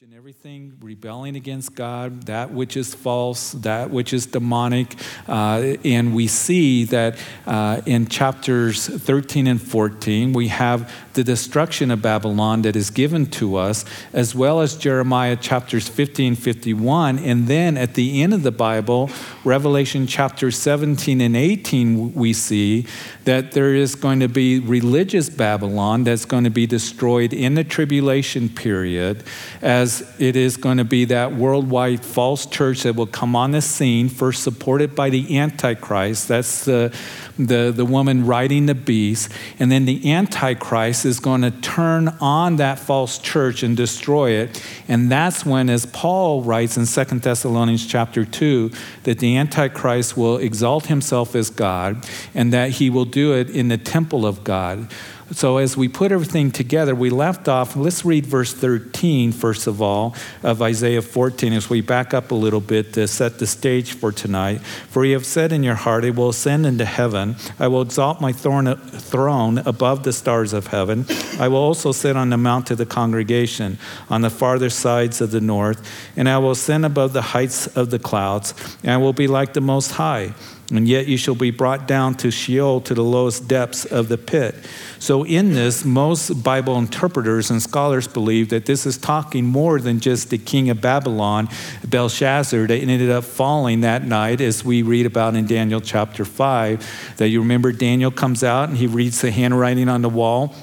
and everything rebelling against God, that which is false, that which is demonic. Uh, and we see that uh, in chapters 13 and 14, we have the destruction of Babylon that is given to us, as well as Jeremiah chapters 50 and 51. And then at the end of the Bible, Revelation chapters 17 and 18, we see that there is going to be religious Babylon that's going to be destroyed in the tribulation period, as it is going to be that worldwide false church that will come on the scene, first supported by the Antichrist. That's the the, the woman riding the beast. And then the Antichrist is going to turn on that false church and destroy it. And that's when, as Paul writes in 2 Thessalonians chapter 2, that the Antichrist will exalt himself as God and that he will do it in the temple of God. So, as we put everything together, we left off. Let's read verse 13, first of all, of Isaiah 14, as we back up a little bit to set the stage for tonight. For you have said in your heart, I will ascend into heaven. I will exalt my throne above the stars of heaven. I will also sit on the mount of the congregation on the farther sides of the north. And I will ascend above the heights of the clouds. And I will be like the Most High and yet you shall be brought down to Sheol, to the lowest depths of the pit. So, in this, most Bible interpreters and scholars believe that this is talking more than just the king of Babylon, Belshazzar, that ended up falling that night, as we read about in Daniel chapter 5. That you remember Daniel comes out and he reads the handwriting on the wall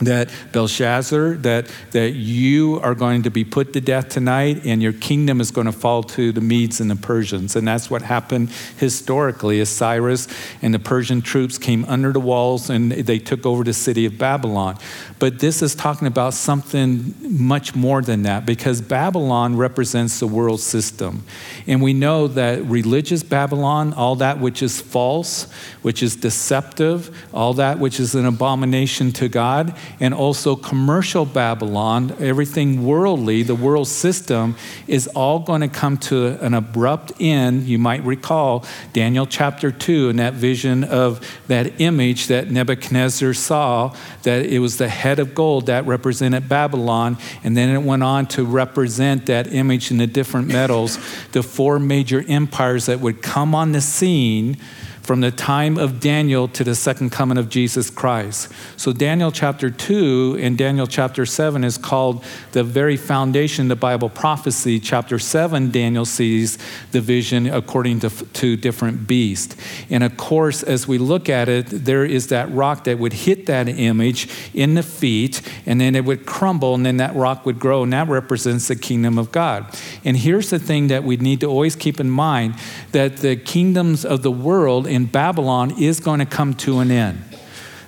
that Belshazzar, that, that you are going to be put to death tonight and your kingdom is going to fall to the Medes and the Persians. And that's what happened historically as Cyrus and the Persian troops came under the walls and they took over the city of Babylon. But this is talking about something much more than that because Babylon represents the world system. And we know that religious Babylon, all that which is false, which is deceptive, all that which is an abomination to God, and also commercial Babylon, everything worldly, the world system, is all going to come to an abrupt end. You might recall Daniel chapter 2 and that vision of that image that Nebuchadnezzar saw, that it was the head of gold that represented Babylon, and then it went on to represent that image in the different metals, the four major empires that would come on the scene from the time of Daniel to the second coming of Jesus Christ. So, Daniel chapter 2 and Daniel chapter 7 is called the very foundation of the Bible prophecy. Chapter 7, Daniel sees the vision according to, to different beasts. And of course, as we look at it, there is that rock that would hit that image in the feet, and then it would crumble, and then that rock would grow, and that represents the kingdom of God. And here's the thing that we need to always keep in mind that the kingdoms of the world in Babylon is going to come to an end.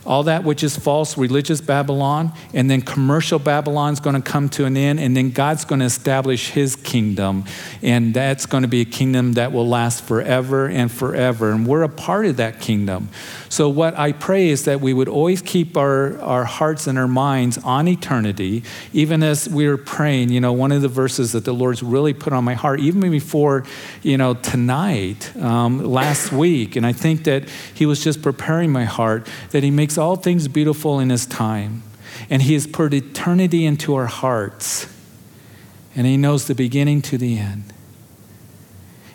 All that which is false, religious Babylon, and then commercial Babylon is going to come to an end, and then God's going to establish his kingdom. And that's going to be a kingdom that will last forever and forever. And we're a part of that kingdom. So, what I pray is that we would always keep our, our hearts and our minds on eternity, even as we are praying. You know, one of the verses that the Lord's really put on my heart, even before, you know, tonight, um, last week, and I think that He was just preparing my heart, that He makes all things beautiful in His time. And He has put eternity into our hearts. And He knows the beginning to the end.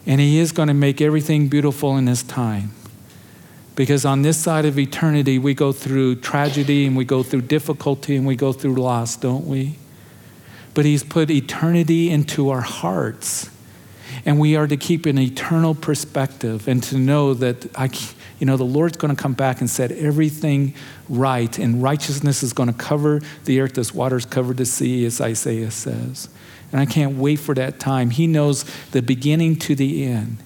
And He is going to make everything beautiful in His time. Because on this side of eternity, we go through tragedy and we go through difficulty and we go through loss, don't we? But He's put eternity into our hearts. And we are to keep an eternal perspective and to know that I, you know, the Lord's going to come back and set everything right, and righteousness is going to cover the earth as waters cover the sea, as Isaiah says. And I can't wait for that time. He knows the beginning to the end.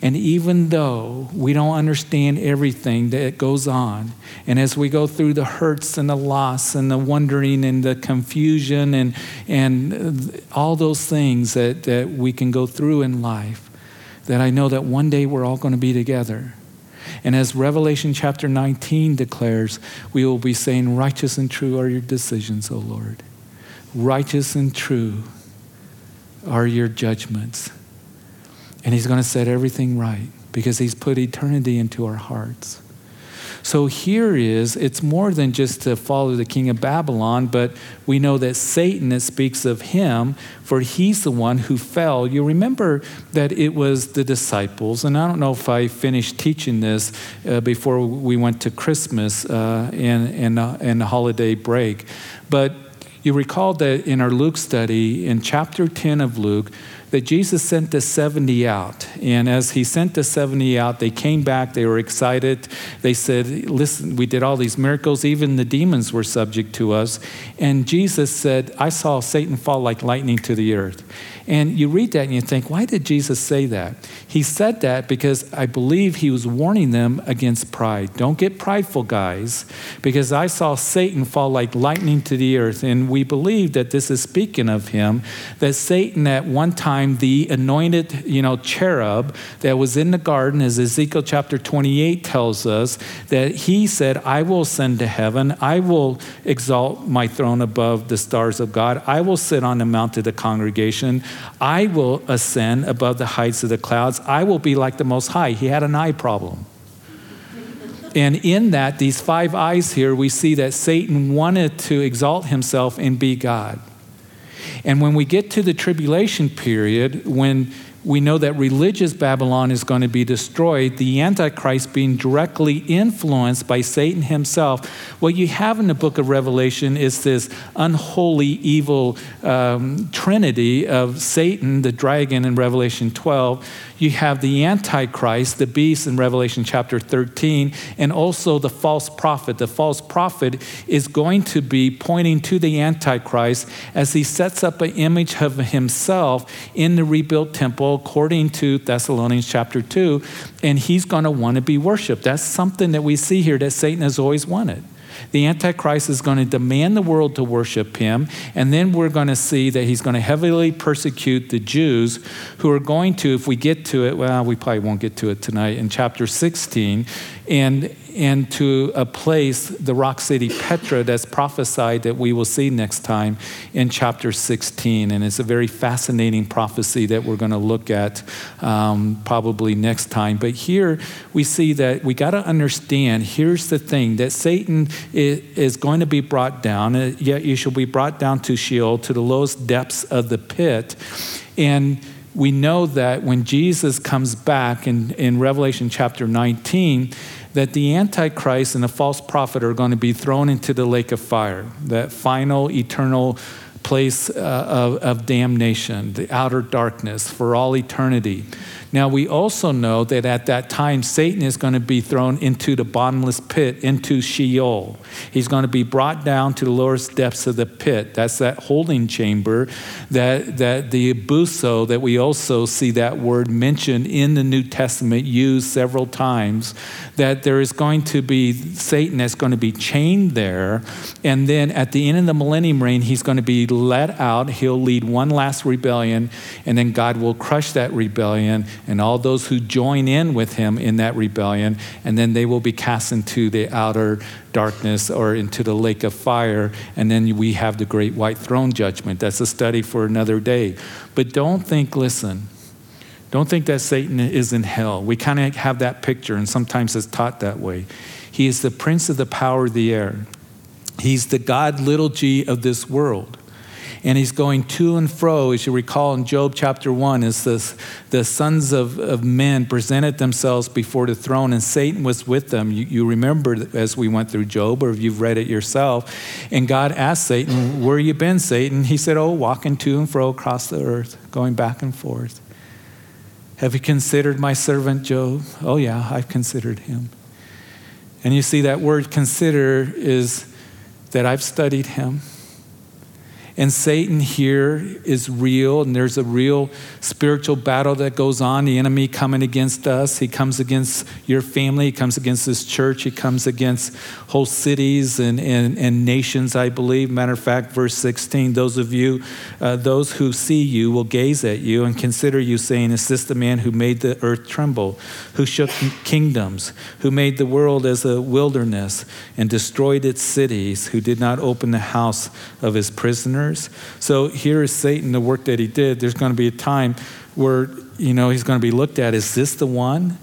And even though we don't understand everything that goes on, and as we go through the hurts and the loss and the wondering and the confusion and, and all those things that, that we can go through in life, that I know that one day we're all going to be together. And as Revelation chapter 19 declares, we will be saying, Righteous and true are your decisions, O Lord. Righteous and true are your judgments. And He's going to set everything right because He's put eternity into our hearts. So here is, it's more than just to follow the king of Babylon, but we know that Satan, it speaks of him, for he's the one who fell. You remember that it was the disciples, and I don't know if I finished teaching this uh, before we went to Christmas uh, and, and, uh, and the holiday break, but you recall that in our Luke study, in chapter 10 of Luke, that Jesus sent the 70 out. And as he sent the 70 out, they came back, they were excited. They said, Listen, we did all these miracles, even the demons were subject to us. And Jesus said, I saw Satan fall like lightning to the earth. And you read that and you think, why did Jesus say that? He said that because I believe he was warning them against pride. Don't get prideful, guys, because I saw Satan fall like lightning to the earth. And we believe that this is speaking of him, that Satan at one time, the anointed, you know, cherub that was in the garden, as Ezekiel chapter 28 tells us, that he said, I will ascend to heaven, I will exalt my throne above the stars of God, I will sit on the mount of the congregation. I will ascend above the heights of the clouds. I will be like the Most High. He had an eye problem. And in that, these five eyes here, we see that Satan wanted to exalt himself and be God. And when we get to the tribulation period, when we know that religious Babylon is going to be destroyed, the Antichrist being directly influenced by Satan himself. What you have in the book of Revelation is this unholy, evil um, trinity of Satan, the dragon in Revelation 12 you have the Antichrist, the beast in Revelation chapter 13, and also the false prophet. The false prophet is going to be pointing to the Antichrist as he sets up an image of himself in the rebuilt temple, according to Thessalonians chapter 2, and he's going to want to be worshiped. That's something that we see here that Satan has always wanted. The Antichrist is going to demand the world to worship him, and then we're going to see that he's going to heavily persecute the Jews who are going to, if we get to it, well, we probably won't get to it tonight, in chapter 16, and and to a place, the rock city Petra, that's prophesied that we will see next time in chapter 16. And it's a very fascinating prophecy that we're going to look at um, probably next time. But here we see that we got to understand here's the thing that Satan is, going to be brought down, yet you shall be brought down to Sheol, to the lowest depths of the pit. And we know that when Jesus comes back in, in Revelation chapter 19, that the Antichrist and the false prophet are going to be thrown into the lake of fire, that final eternal place uh, of, of damnation, the outer darkness for all eternity. Now, we also know that at that time, Satan is going to be thrown into the bottomless pit, into Sheol. He's going to be brought down to the lowest depths of the pit. That's that holding chamber, that, that the abuso, that we also see that word mentioned in the New Testament used several times, that there is going to be Satan that's going to be chained there. And then at the end of the millennium reign, he's going to be let out. He'll lead one last rebellion, and then God will crush that rebellion and all those who join in with him in that rebellion, and then they will be cast into the outer darkness or into the lake of fire. And then we have the great white throne judgment. That's a study for another day. But don't think, listen, don't think that Satan is in hell. We kind of have that picture, and sometimes it's taught that way. He is the prince of the power of the air. He's the God, little g, of this world and he's going to and fro, as you recall in Job chapter 1, as the, the sons of, of men presented themselves before the throne, and Satan was with them. You, you remember as we went through Job, or if you've read it yourself, and God asked Satan, Where you been, Satan? He said, Oh, walking to and fro across the earth, going back and forth. Have you considered my servant Job? Oh, yeah, I've considered him. And you see, that word consider is that I've studied him. And Satan here is real, and there's a real spiritual battle that goes on. The enemy coming against us. He comes against your family, he comes against this church, he comes against whole cities and, and, and nations, I believe. Matter of fact, verse 16 those of you, uh, those who see you will gaze at you and consider you, saying, Is this the man who made the earth tremble, who shook kingdoms, who made the world as a wilderness and destroyed its cities, who did not open the house of his prisoners? Sinners. So here is Satan, the work that he did. There's going to be a time where, you know, he's going to be looked at. Is this the one?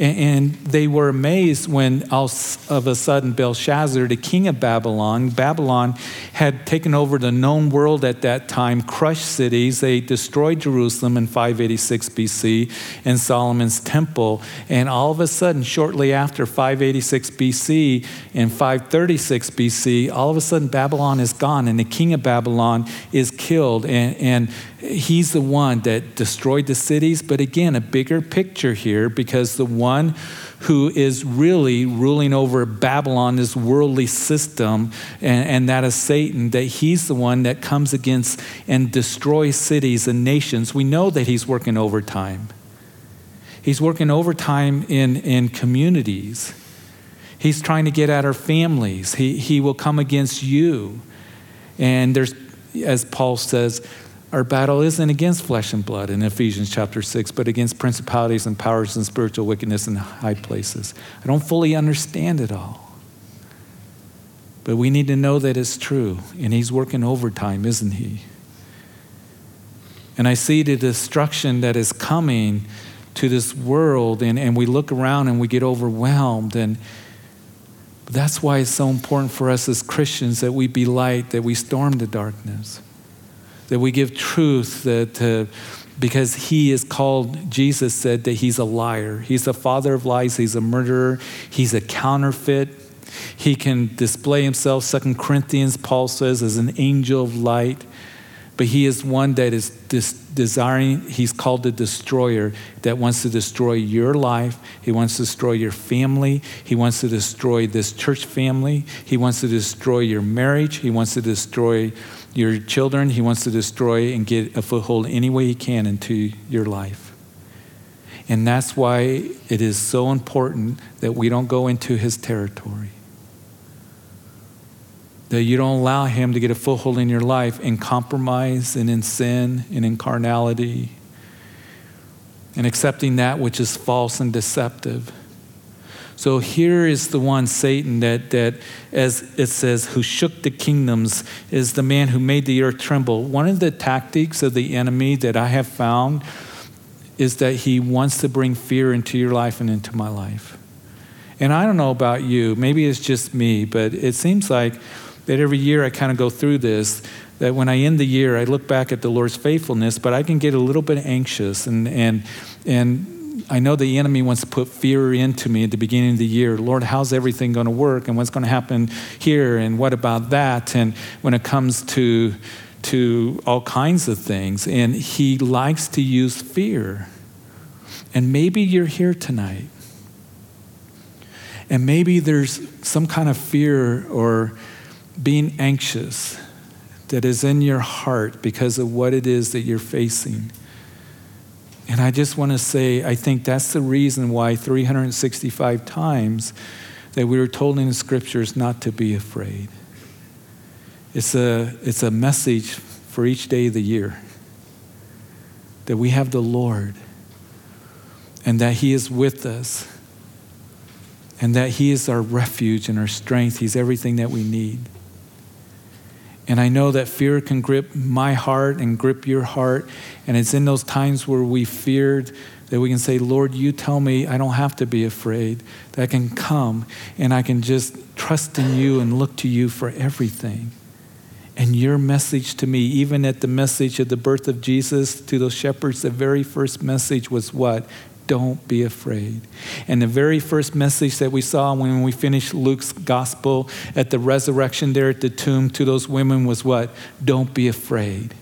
And they were amazed when all of a sudden Belshazzar, the king of Babylon, Babylon had taken over the known world at that time, crushed cities. They destroyed Jerusalem in 586 BC and Solomon's temple. And all of a sudden, shortly after 586 BC and 536 BC, all of a sudden Babylon is gone and the king of Babylon is killed. And, and he's the one that destroyed the cities. But again, a bigger picture here because the one who is really ruling over Babylon, this worldly system, and, and, that is Satan, that he's the one that comes against and destroys cities and nations. We know that he's working overtime. He's working overtime in, in communities. He's trying to get at our families. He, he will come against you. And there's, as Paul says, our battle isn't against flesh and blood in Ephesians chapter 6, but against principalities and powers and spiritual wickedness in high places. I don't fully understand it all. But we need to know that it's true. And he's working overtime, isn't he? And I see the destruction that is coming to this world, and, and we look around and we get overwhelmed. And that's why it's so important for us as Christians that we be light, that we storm the darkness that we give truth that uh, because he is called jesus said that he's a liar. He's the father of lies. He's a murderer. He's a counterfeit. He can display himself. Second corinthians paul says as an angel of light. But he is one that is dis- desiring he's called the destroyer that wants to destroy your life. He wants to destroy your family. He wants to destroy this church family. He wants to destroy your marriage. He wants to destroy your children, he wants to destroy and get a foothold any way he can into your life. And that's why it is so important that we don't go into his territory. That you don't allow him to get a foothold in your life in compromise and in sin and in carnality and accepting that which is false and deceptive. So here is the one, Satan, that, that, as it says, who shook the kingdoms, is the man who made the earth tremble. One of the tactics of the enemy that I have found is that he wants to bring fear into your life and into my life. And I don't know about you, maybe it's just me, but it seems like that every year I kind of go through this that when I end the year, I look back at the Lord's faithfulness, but I can get a little bit anxious and, and, and I know the enemy wants to put fear into me at the beginning of the year. Lord, how's everything going to work? And what's going to happen here? And what about that? And when it comes to, to all kinds of things. And he likes to use fear. And maybe you're here tonight. And maybe there's some kind of fear or being anxious that is in your heart because of what it is that you're facing. And I just want to say, I think that's the reason why 365 times that we were told in the scriptures not to be afraid. It's a, it's a message for each day of the year that we have the Lord and that He is with us and that He is our refuge and our strength. He's everything that we need. And I know that fear can grip my heart and grip your heart. And it's in those times where we feared that we can say, Lord, you tell me I don't have to be afraid, that I can come and I can just trust in you and look to you for everything. And your message to me, even at the message of the birth of Jesus to those shepherds, the very first message was what? Don't be afraid. And the very first message that we saw when we finished Luke's gospel at the resurrection there at the tomb to those women was what? Don't be afraid.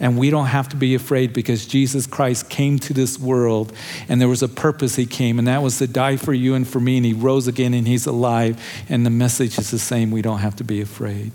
And we don't have to be afraid because Jesus Christ came to this world and there was a purpose he came, and that was to die for you and for me. And he rose again and he's alive. And the message is the same we don't have to be afraid.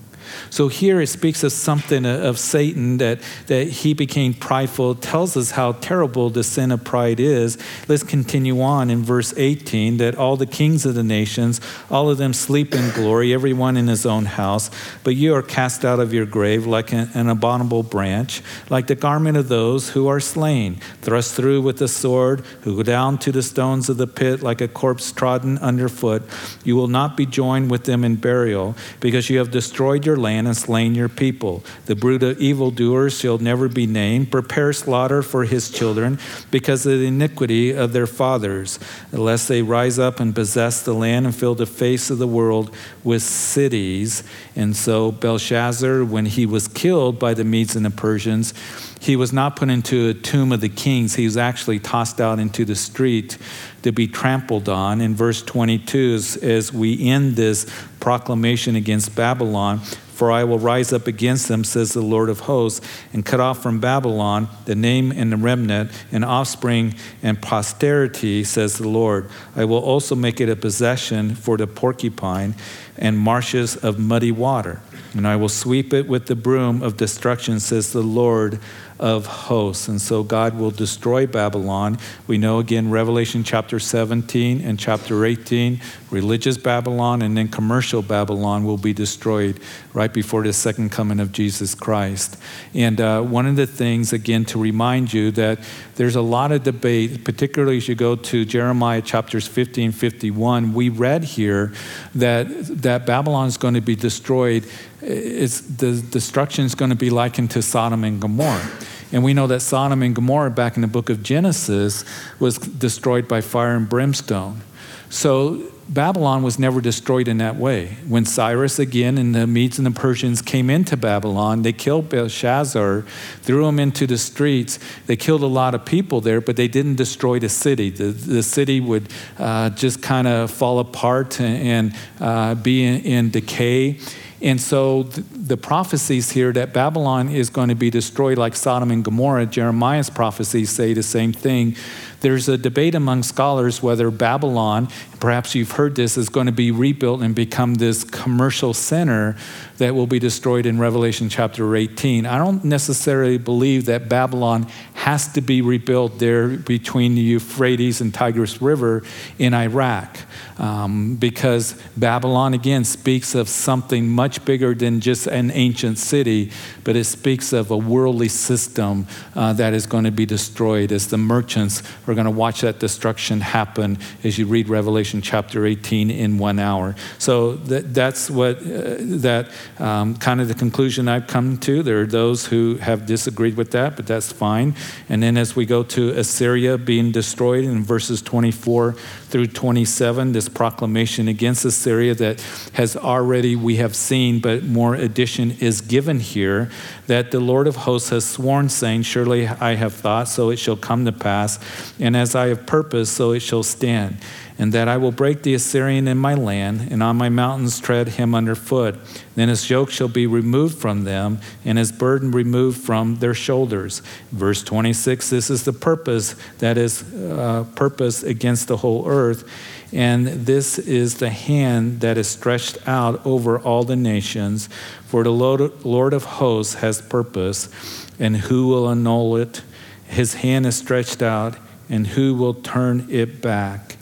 So here it speaks of something of Satan that, that he became prideful, tells us how terrible the sin of pride is. Let's continue on in verse 18 that all the kings of the nations, all of them sleep in glory, everyone in his own house, but you are cast out of your grave like an, an abominable branch, like the garment of those who are slain, thrust through with the sword, who go down to the stones of the pit like a corpse trodden underfoot. You will not be joined with them in burial, because you have destroyed your your land and slain your people. The brood of evildoers shall never be named. Prepare slaughter for his children because of the iniquity of their fathers, lest they rise up and possess the land and fill the face of the world with cities. And so Belshazzar, when he was killed by the Medes and the Persians, he was not put into a tomb of the kings. He was actually tossed out into the street to be trampled on. In verse 22, as, as we end this proclamation against Babylon, for I will rise up against them, says the Lord of hosts, and cut off from Babylon the name and the remnant, and offspring and posterity, says the Lord. I will also make it a possession for the porcupine and marshes of muddy water. And I will sweep it with the broom of destruction, says the Lord of hosts. And so God will destroy Babylon. We know again, Revelation chapter 17 and chapter 18, religious Babylon and then commercial Babylon will be destroyed right before the second coming of Jesus Christ. And uh, one of the things, again, to remind you that there's a lot of debate, particularly as you go to Jeremiah chapters 50 and 51. We read here that, that Babylon is going to be destroyed. It's, the destruction is going to be likened to Sodom and Gomorrah. And we know that Sodom and Gomorrah, back in the book of Genesis, was destroyed by fire and brimstone. So Babylon was never destroyed in that way. When Cyrus again and the Medes and the Persians came into Babylon, they killed Belshazzar, threw him into the streets. They killed a lot of people there, but they didn't destroy the city. The, the city would uh, just kind of fall apart and, uh, be in, in decay. And so the prophecies here that Babylon is going to be destroyed like Sodom and Gomorrah, Jeremiah's prophecies say the same thing. There's a debate among scholars whether Babylon, perhaps you've heard this, is going to be rebuilt and become this commercial center that will be destroyed in Revelation chapter 18. I don't necessarily believe that Babylon has to be rebuilt there between the Euphrates and Tigris River in Iraq. Um, because Babylon, again, speaks of something much bigger than just an ancient city, but it speaks of a worldly system uh, that is going to be destroyed as the merchants are going to watch that destruction happen as you read Revelation chapter 18 in one hour. So that, that's what uh, that um, kind of the conclusion I've come to. There are those who have disagreed with that, but that's fine. And then as we go to Assyria being destroyed in verses 24 through 27, this proclamation against Assyria that has already, we have seen, but more addition is given here that the Lord of hosts has sworn, saying, Surely I have thought, so it shall come to pass, and as I have purposed, so it shall stand and that I will break the Assyrian in my land, and on my mountains tread him underfoot. Then his yoke shall be removed from them, and his burden removed from their shoulders. Verse 26 this is the purpose that is uh, purpose against the whole earth. And this is the hand that is stretched out over all the nations. For the Lord of hosts has purpose, and who will annul it? His hand is stretched out, and who will turn it back?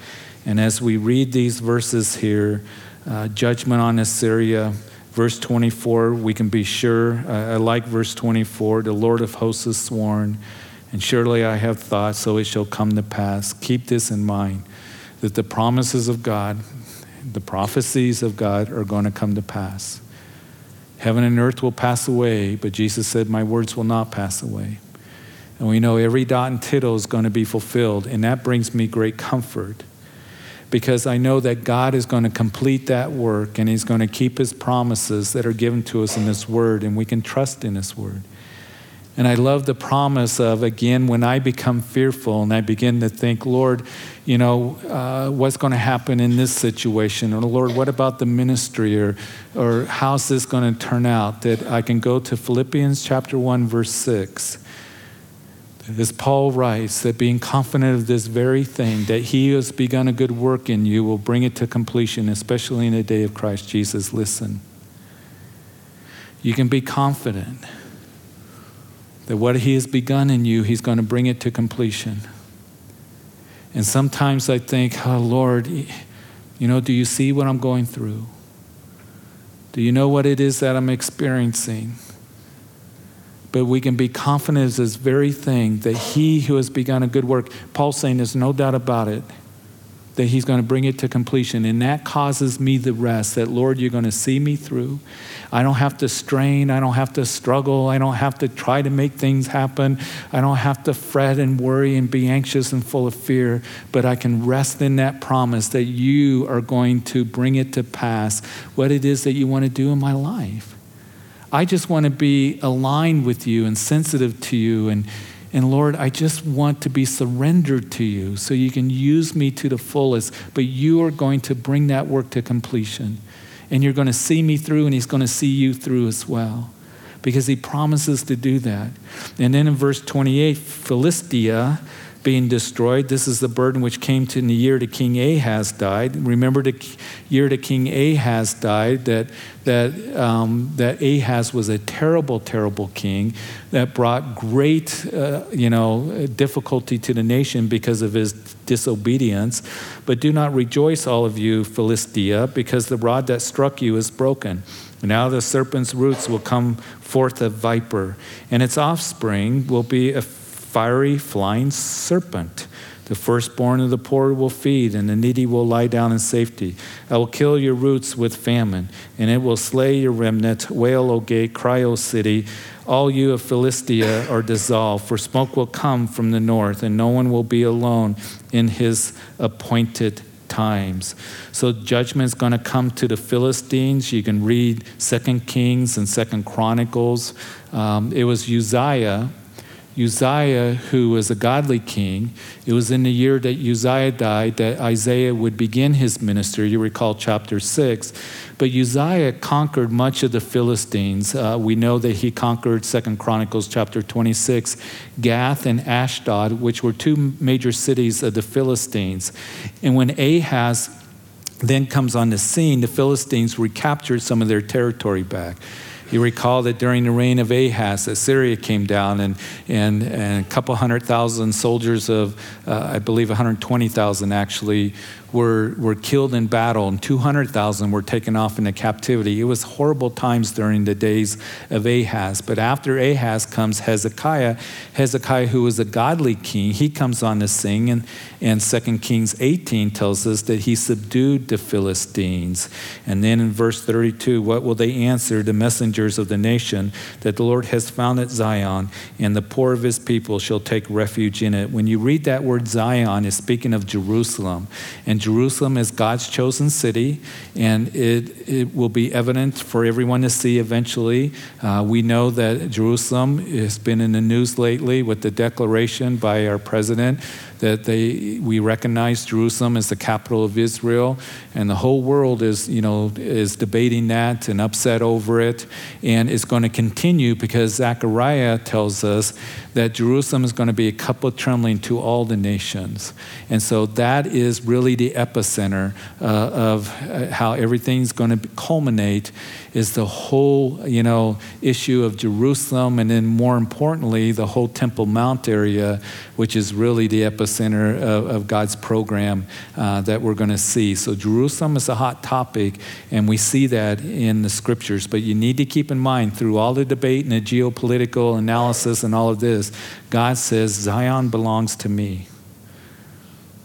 And as we read these verses here, uh, judgment on Assyria, verse 24, we can be sure. Uh, I like verse 24 the Lord of hosts has sworn, and surely I have thought, so it shall come to pass. Keep this in mind that the promises of God, the prophecies of God are going to come to pass. Heaven and earth will pass away, but Jesus said, My words will not pass away. And we know every dot and tittle is going to be fulfilled, and that brings me great comfort because I know that God is going to complete that work and He's going to keep His promises that are given to us in His Word, and we can trust in His Word. And I love the promise of, again, when I become fearful and I begin to think, Lord, you know, uh, what's going to happen in this situation? Or, Lord, what about the ministry? Or, or how's this going to turn out? That I can go to Philippians chapter 1, verse 6 as Paul writes, that being confident of this very thing, that he has begun a good work in you will bring it to completion, especially in the day of Christ Jesus. Listen, you can be confident that what he has begun in you, he's going to bring it to completion. And sometimes I think, oh Lord, you know, do you see what I'm going through? Do you know what it is that I'm experiencing? But we can be confident of this very thing that he who has begun a good work, Paul's saying there's no doubt about it, that He's going to bring it to completion. And that causes me the rest that, Lord, you're going to see me through. I don't have to strain. I don't have to struggle. I don't have to try to make things happen. I don't have to fret and worry and be anxious and full of fear. But I can rest in that promise that you are going to bring it to pass, what it is that you want to do in my life. I just want to be aligned with you and sensitive to you and and Lord, I just want to be surrendered to you so you can use me to the fullest, but you are going to bring that work to completion. And you're going to see me through, and He's going to see you through as well because He promises to do that. And then in verse 28, Philistia being destroyed. This is the burden which came to in the year that King Ahaz died. Remember the year that King Ahaz died, that, that, um, that Ahaz was a terrible, terrible king that brought great, uh, you know, difficulty to the nation because of his disobedience. But do not rejoice, all of you, Philistia, because the rod that struck you is broken. Now the serpent's roots will come forth a viper, and its offspring will be a fiery flying serpent. The firstborn of the poor will feed, and the needy will lie down in safety. I will kill your roots with famine, and it will slay your remnant. Wail, O gate, cry, O city. All you of Philistia are dissolved, for smoke will come from the north, and no one will be alone in his appointed times. So judgment is going to come to the Philistines. You can read Second Kings and Second Chronicles. Um, it was Uzziah Uzziah, who was a godly king, it was in the year that Uzziah died that Isaiah would begin his ministry. You recall chapter 6. But Uzziah conquered much of the Philistines. Uh, we know that he conquered, Second Chronicles chapter 26, Gath and Ashdod, which were two major cities of the Philistines. And when Ahaz then comes on the scene, the Philistines recaptured some of their territory back. You recall that during the reign of Ahaz, Assyria came down and, and, and a couple hundred thousand soldiers of, uh, I believe 120,000 actually, were, were killed in battle, and 200,000 were taken off into captivity. It was horrible times during the days of Ahaz. But after Ahaz comes Hezekiah. Hezekiah, who was a godly king, he comes on the scene, and, and 2 Kings 18 tells us that he subdued the Philistines. And then in verse 32, what will they answer the messengers of the nation that the Lord has found at Zion, and the poor of his people shall take refuge in it? When you read that word Zion, it's speaking of Jerusalem. And Jerusalem is God's chosen city, and it, it will be evident for everyone to see eventually. Uh, we know that Jerusalem has been in the news lately with the declaration by our president that they, we recognize Jerusalem as the capital of Israel, and the whole world is, you know, is debating that and upset over it, and it's going to continue because Zechariah tells us that Jerusalem is going to be a cup of trembling to all the nations, and so that is really the epicenter uh, of uh, how everything's going to culminate is the whole, you know, issue of Jerusalem, and then more importantly, the whole Temple Mount area, which is really the epicenter of, of God's program uh, that we're going to see. So Jerusalem is a hot topic, and we see that in the scriptures. But you need to keep in mind through all the debate and the geopolitical analysis and all of this, God says Zion belongs to me.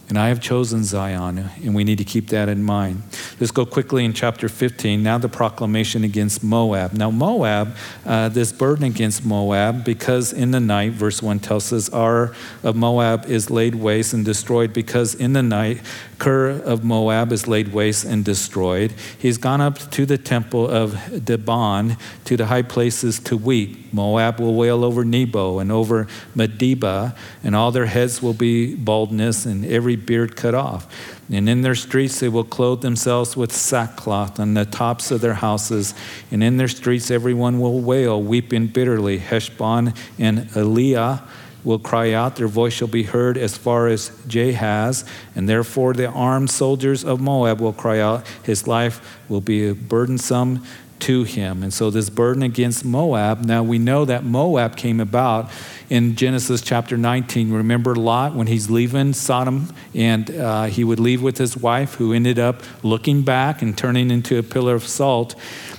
And I have chosen Zion, and we need to keep that in mind. Let's go quickly in chapter 15. Now, the proclamation against Moab. Now, Moab, uh, this burden against Moab, because in the night, verse 1 tells us, Ar of Moab is laid waste and destroyed, because in the night, Kir of Moab is laid waste and destroyed. He's gone up to the temple of Dibon, to the high places to weep. Moab will wail over Nebo and over Medeba, and all their heads will be baldness, and every beard cut off. And in their streets they will clothe themselves with sackcloth on the tops of their houses. And in their streets everyone will wail, weeping bitterly. Heshbon and Elealeh will cry out, their voice shall be heard as far as Jahaz, and therefore the armed soldiers of Moab will cry out, his life will be burdensome to him. And so, this burden against Moab, now we know that Moab came about in Genesis chapter 19. Remember Lot when he's leaving Sodom and uh, he would leave with his wife, who ended up looking back and turning into a pillar of salt.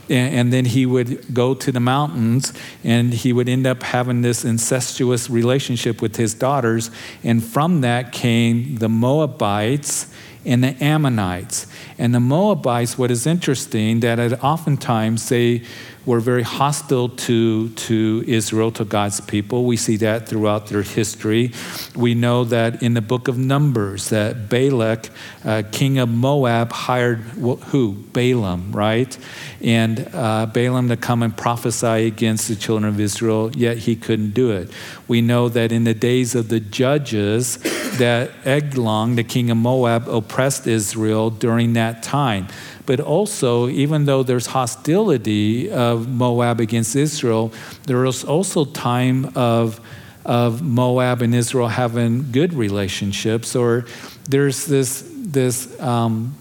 And, and then he would go to the mountains and he would end up having this incestuous relationship with his daughters. And from that came the Moabites and the Ammonites. And the Moabites, what is interesting, that oftentimes they were very hostile to, to Israel, to God's people. We see that throughout their history. We know that in the book of Numbers, that Balak, uh, king of Moab, hired who? Balaam, right? And uh, Balaam to come and prophesy against the children of Israel, yet he couldn't do it. We know that in the days of the judges, that Eglon, the king of Moab, oppressed Israel during that time but also, even though there's hostility of Moab against Israel, there is also time of, of Moab and Israel having good relationships, or there's this, this um,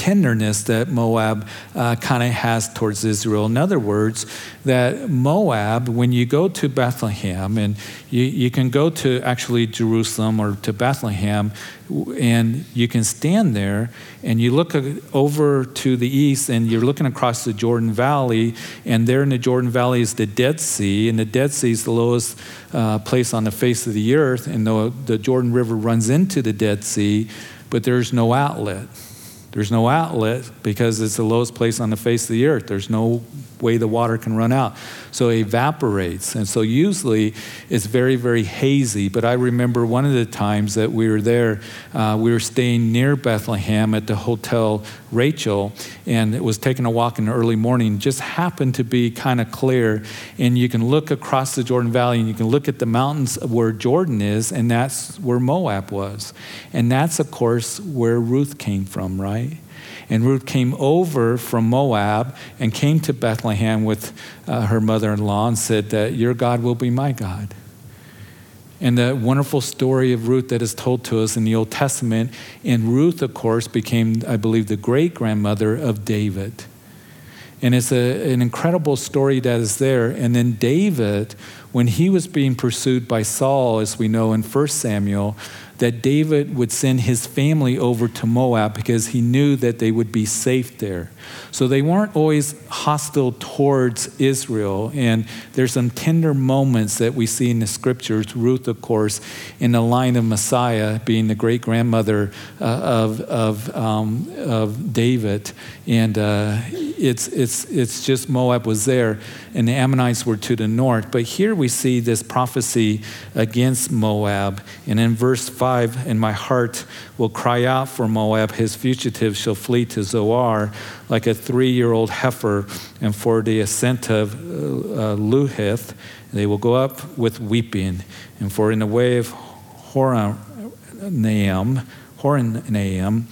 tenderness that Moab uh, kind of has towards Israel. In other words, that Moab, when you go to Bethlehem, and you, you can go to actually Jerusalem or to Bethlehem, and you can stand there and you look over to the east and you're looking across the Jordan Valley, and there in the Jordan Valley is the Dead Sea, and the Dead Sea is the lowest uh, place on the face of the earth, and the, the Jordan River runs into the Dead Sea, but there's no outlet. There's no outlet because it's the lowest place on the face of the earth. There's no way the water can run out. So it evaporates. And so usually it's very, very hazy. But I remember one of the times that we were there, uh, we were staying near Bethlehem at the Hotel Rachel, and it was taking a walk in the early morning, just happened to be kind of clear. And you can look across the Jordan Valley and you can look at the mountains where Jordan is, and that's where Moab was. And that's, of course, where Ruth came from, right? And Ruth came over from Moab and came to Bethlehem with uh, her mother in law and said that your God will be my God. And the wonderful story of Ruth that is told to us in the Old Testament. And Ruth, of course, became, I believe, the great grandmother of David. And it's a, an incredible story that is there. And then David, when he was being pursued by Saul, as we know in 1 Samuel, that David would send his family over to Moab because he knew that they would be safe there. So they weren't always hostile towards Israel. And there's some tender moments that we see in the scriptures. Ruth, of course, in the line of Messiah, being the great grandmother uh, of, of, um, of David. And uh, it's, it's, it's just Moab was there, and the Ammonites were to the north. But here we see this prophecy against Moab. And in verse 5, and my heart will cry out for Moab, his fugitives shall flee to Zoar like a three year old heifer, and for the ascent of uh, Luhith, they will go up with weeping. And for in the way of Horonaim, Horonaim,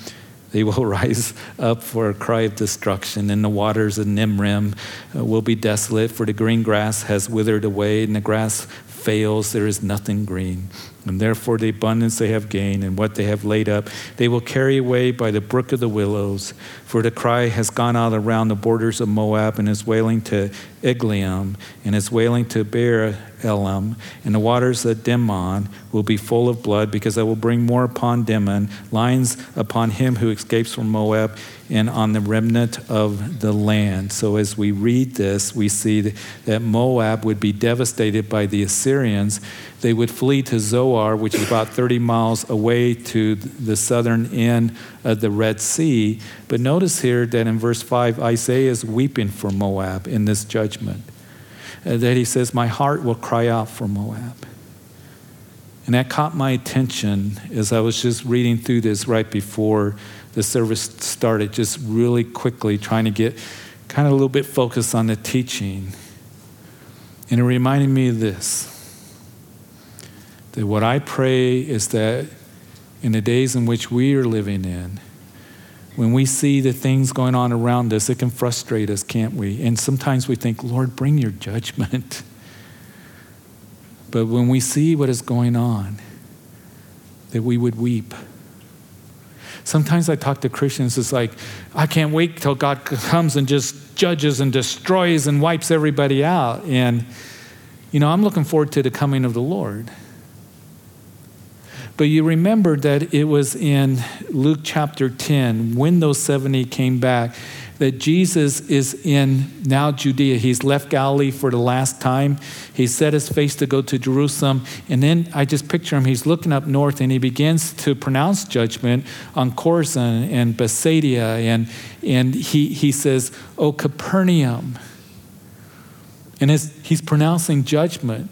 they will rise up for a cry of destruction, and the waters of Nimrim uh, will be desolate, for the green grass has withered away, and the grass fails, there is nothing green. And therefore, the abundance they have gained and what they have laid up, they will carry away by the brook of the willows. For the cry has gone out around the borders of Moab and is wailing to Eglaim and is wailing to Beer Elim. And the waters of Dimon will be full of blood because I will bring more upon Dimon, lines upon him who escapes from Moab and on the remnant of the land. So as we read this, we see that Moab would be devastated by the Assyrians. They would flee to Zoar, which is about 30 miles away to the southern end of the Red Sea. But notice here that in verse 5, Isaiah is weeping for Moab in this judgment. Uh, that he says, My heart will cry out for Moab. And that caught my attention as I was just reading through this right before the service started, just really quickly trying to get kind of a little bit focused on the teaching. And it reminded me of this that what I pray is that in the days in which we are living in, when we see the things going on around us, it can frustrate us, can't we? And sometimes we think, Lord, bring your judgment. But when we see what is going on, that we would weep Sometimes I talk to Christians, it's like, I can't wait till God comes and just judges and destroys and wipes everybody out. And, you know, I'm looking forward to the coming of the Lord. But you remember that it was in Luke chapter 10, when those 70 came back, that Jesus is in now Judea. He's left Galilee for the last time. He set his face to go to Jerusalem. And then I just picture him, he's looking up north and he begins to pronounce judgment on Chorazin and Bethsaida. And, and he, he says, Oh, Capernaum. And he's pronouncing judgment.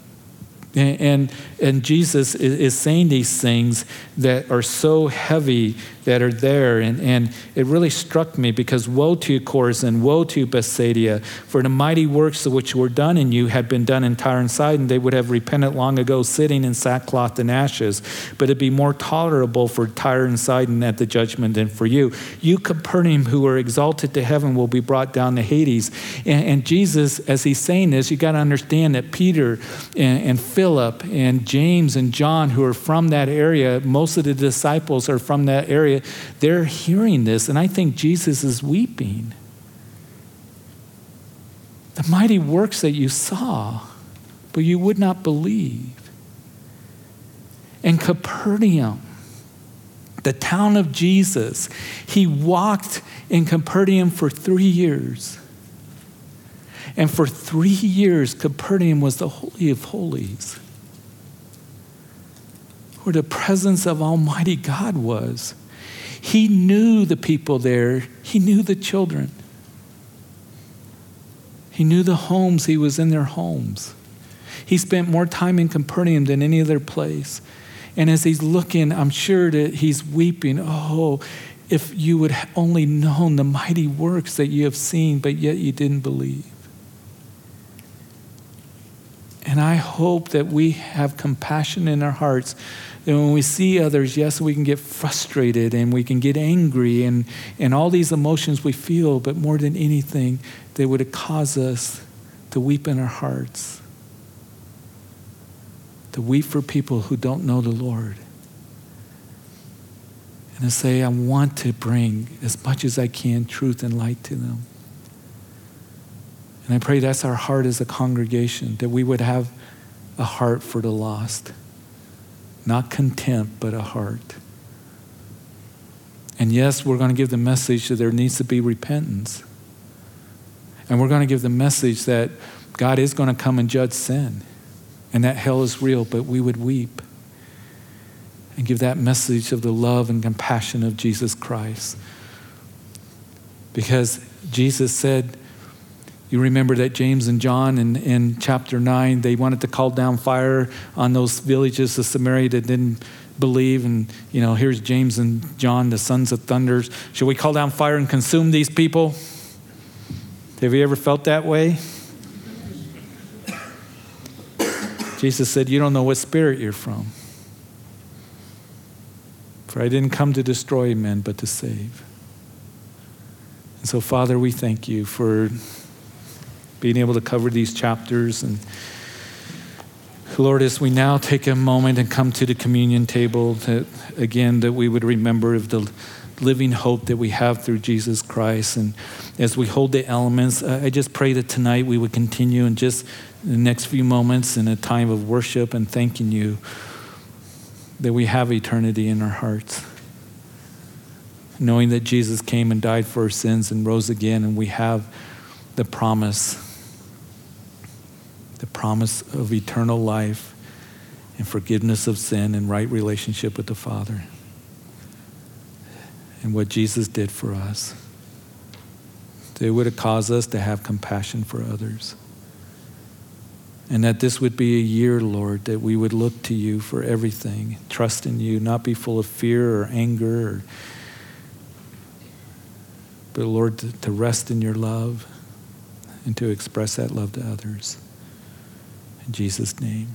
And, and, and Jesus is, is saying these things that are so heavy that are there. And, and it really struck me because woe to you, Chorazin, woe to you, Bethsaida, for the mighty works which were done in you had been done in Tyre and Sidon. They would have repented long ago, sitting in sackcloth and ashes. But it'd be more tolerable for Tyre and Sidon at the judgment than for you. You, Capernaum, who are exalted to heaven, will be brought down to Hades. And, and Jesus, as he's saying this, you got to understand that Peter and, and Philip and James and John, who are from that area, most of the disciples are from that area they're hearing this, and I think Jesus is weeping. The mighty works that you saw, but you would not believe. And Capernaum, the town of Jesus, he walked in Capernaum for three years. And for three years, Capernaum was the Holy of Holies, where the presence of Almighty God was. He knew the people there, he knew the children. He knew the homes, he was in their homes. He spent more time in Capernaum than any other place. And as he's looking, I'm sure that he's weeping. Oh, if you would only known the mighty works that you have seen, but yet you didn't believe. And I hope that we have compassion in our hearts and when we see others, yes, we can get frustrated and we can get angry and, and all these emotions we feel, but more than anything, they would cause us to weep in our hearts, to weep for people who don't know the Lord. And to say, I want to bring as much as I can truth and light to them. And I pray that's our heart as a congregation, that we would have a heart for the lost. Not contempt, but a heart. And yes, we're going to give the message that there needs to be repentance. And we're going to give the message that God is going to come and judge sin and that hell is real, but we would weep and give that message of the love and compassion of Jesus Christ. Because Jesus said, you remember that James and John in, in chapter 9, they wanted to call down fire on those villages of Samaria that didn't believe. And, you know, here's James and John, the sons of thunders. Should we call down fire and consume these people? Have you ever felt that way? Jesus said, You don't know what spirit you're from. For I didn't come to destroy men, but to save. And so, Father, we thank you for being able to cover these chapters. And Lord, as we now take a moment and come to the communion table, that again, that we would remember of the living hope that we have through Jesus Christ. And as we hold the elements, I just pray that tonight we would continue in just the next few moments in a time of worship and thanking you that we have eternity in our hearts. Knowing that Jesus came and died for our sins and rose again, and we have the promise the promise of eternal life and forgiveness of sin and right relationship with the Father. And what Jesus did for us. It would have caused us to have compassion for others. And that this would be a year, Lord, that we would look to you for everything, trust in you, not be full of fear or anger, or, but Lord, to, to rest in your love and to express that love to others. Jesus' name.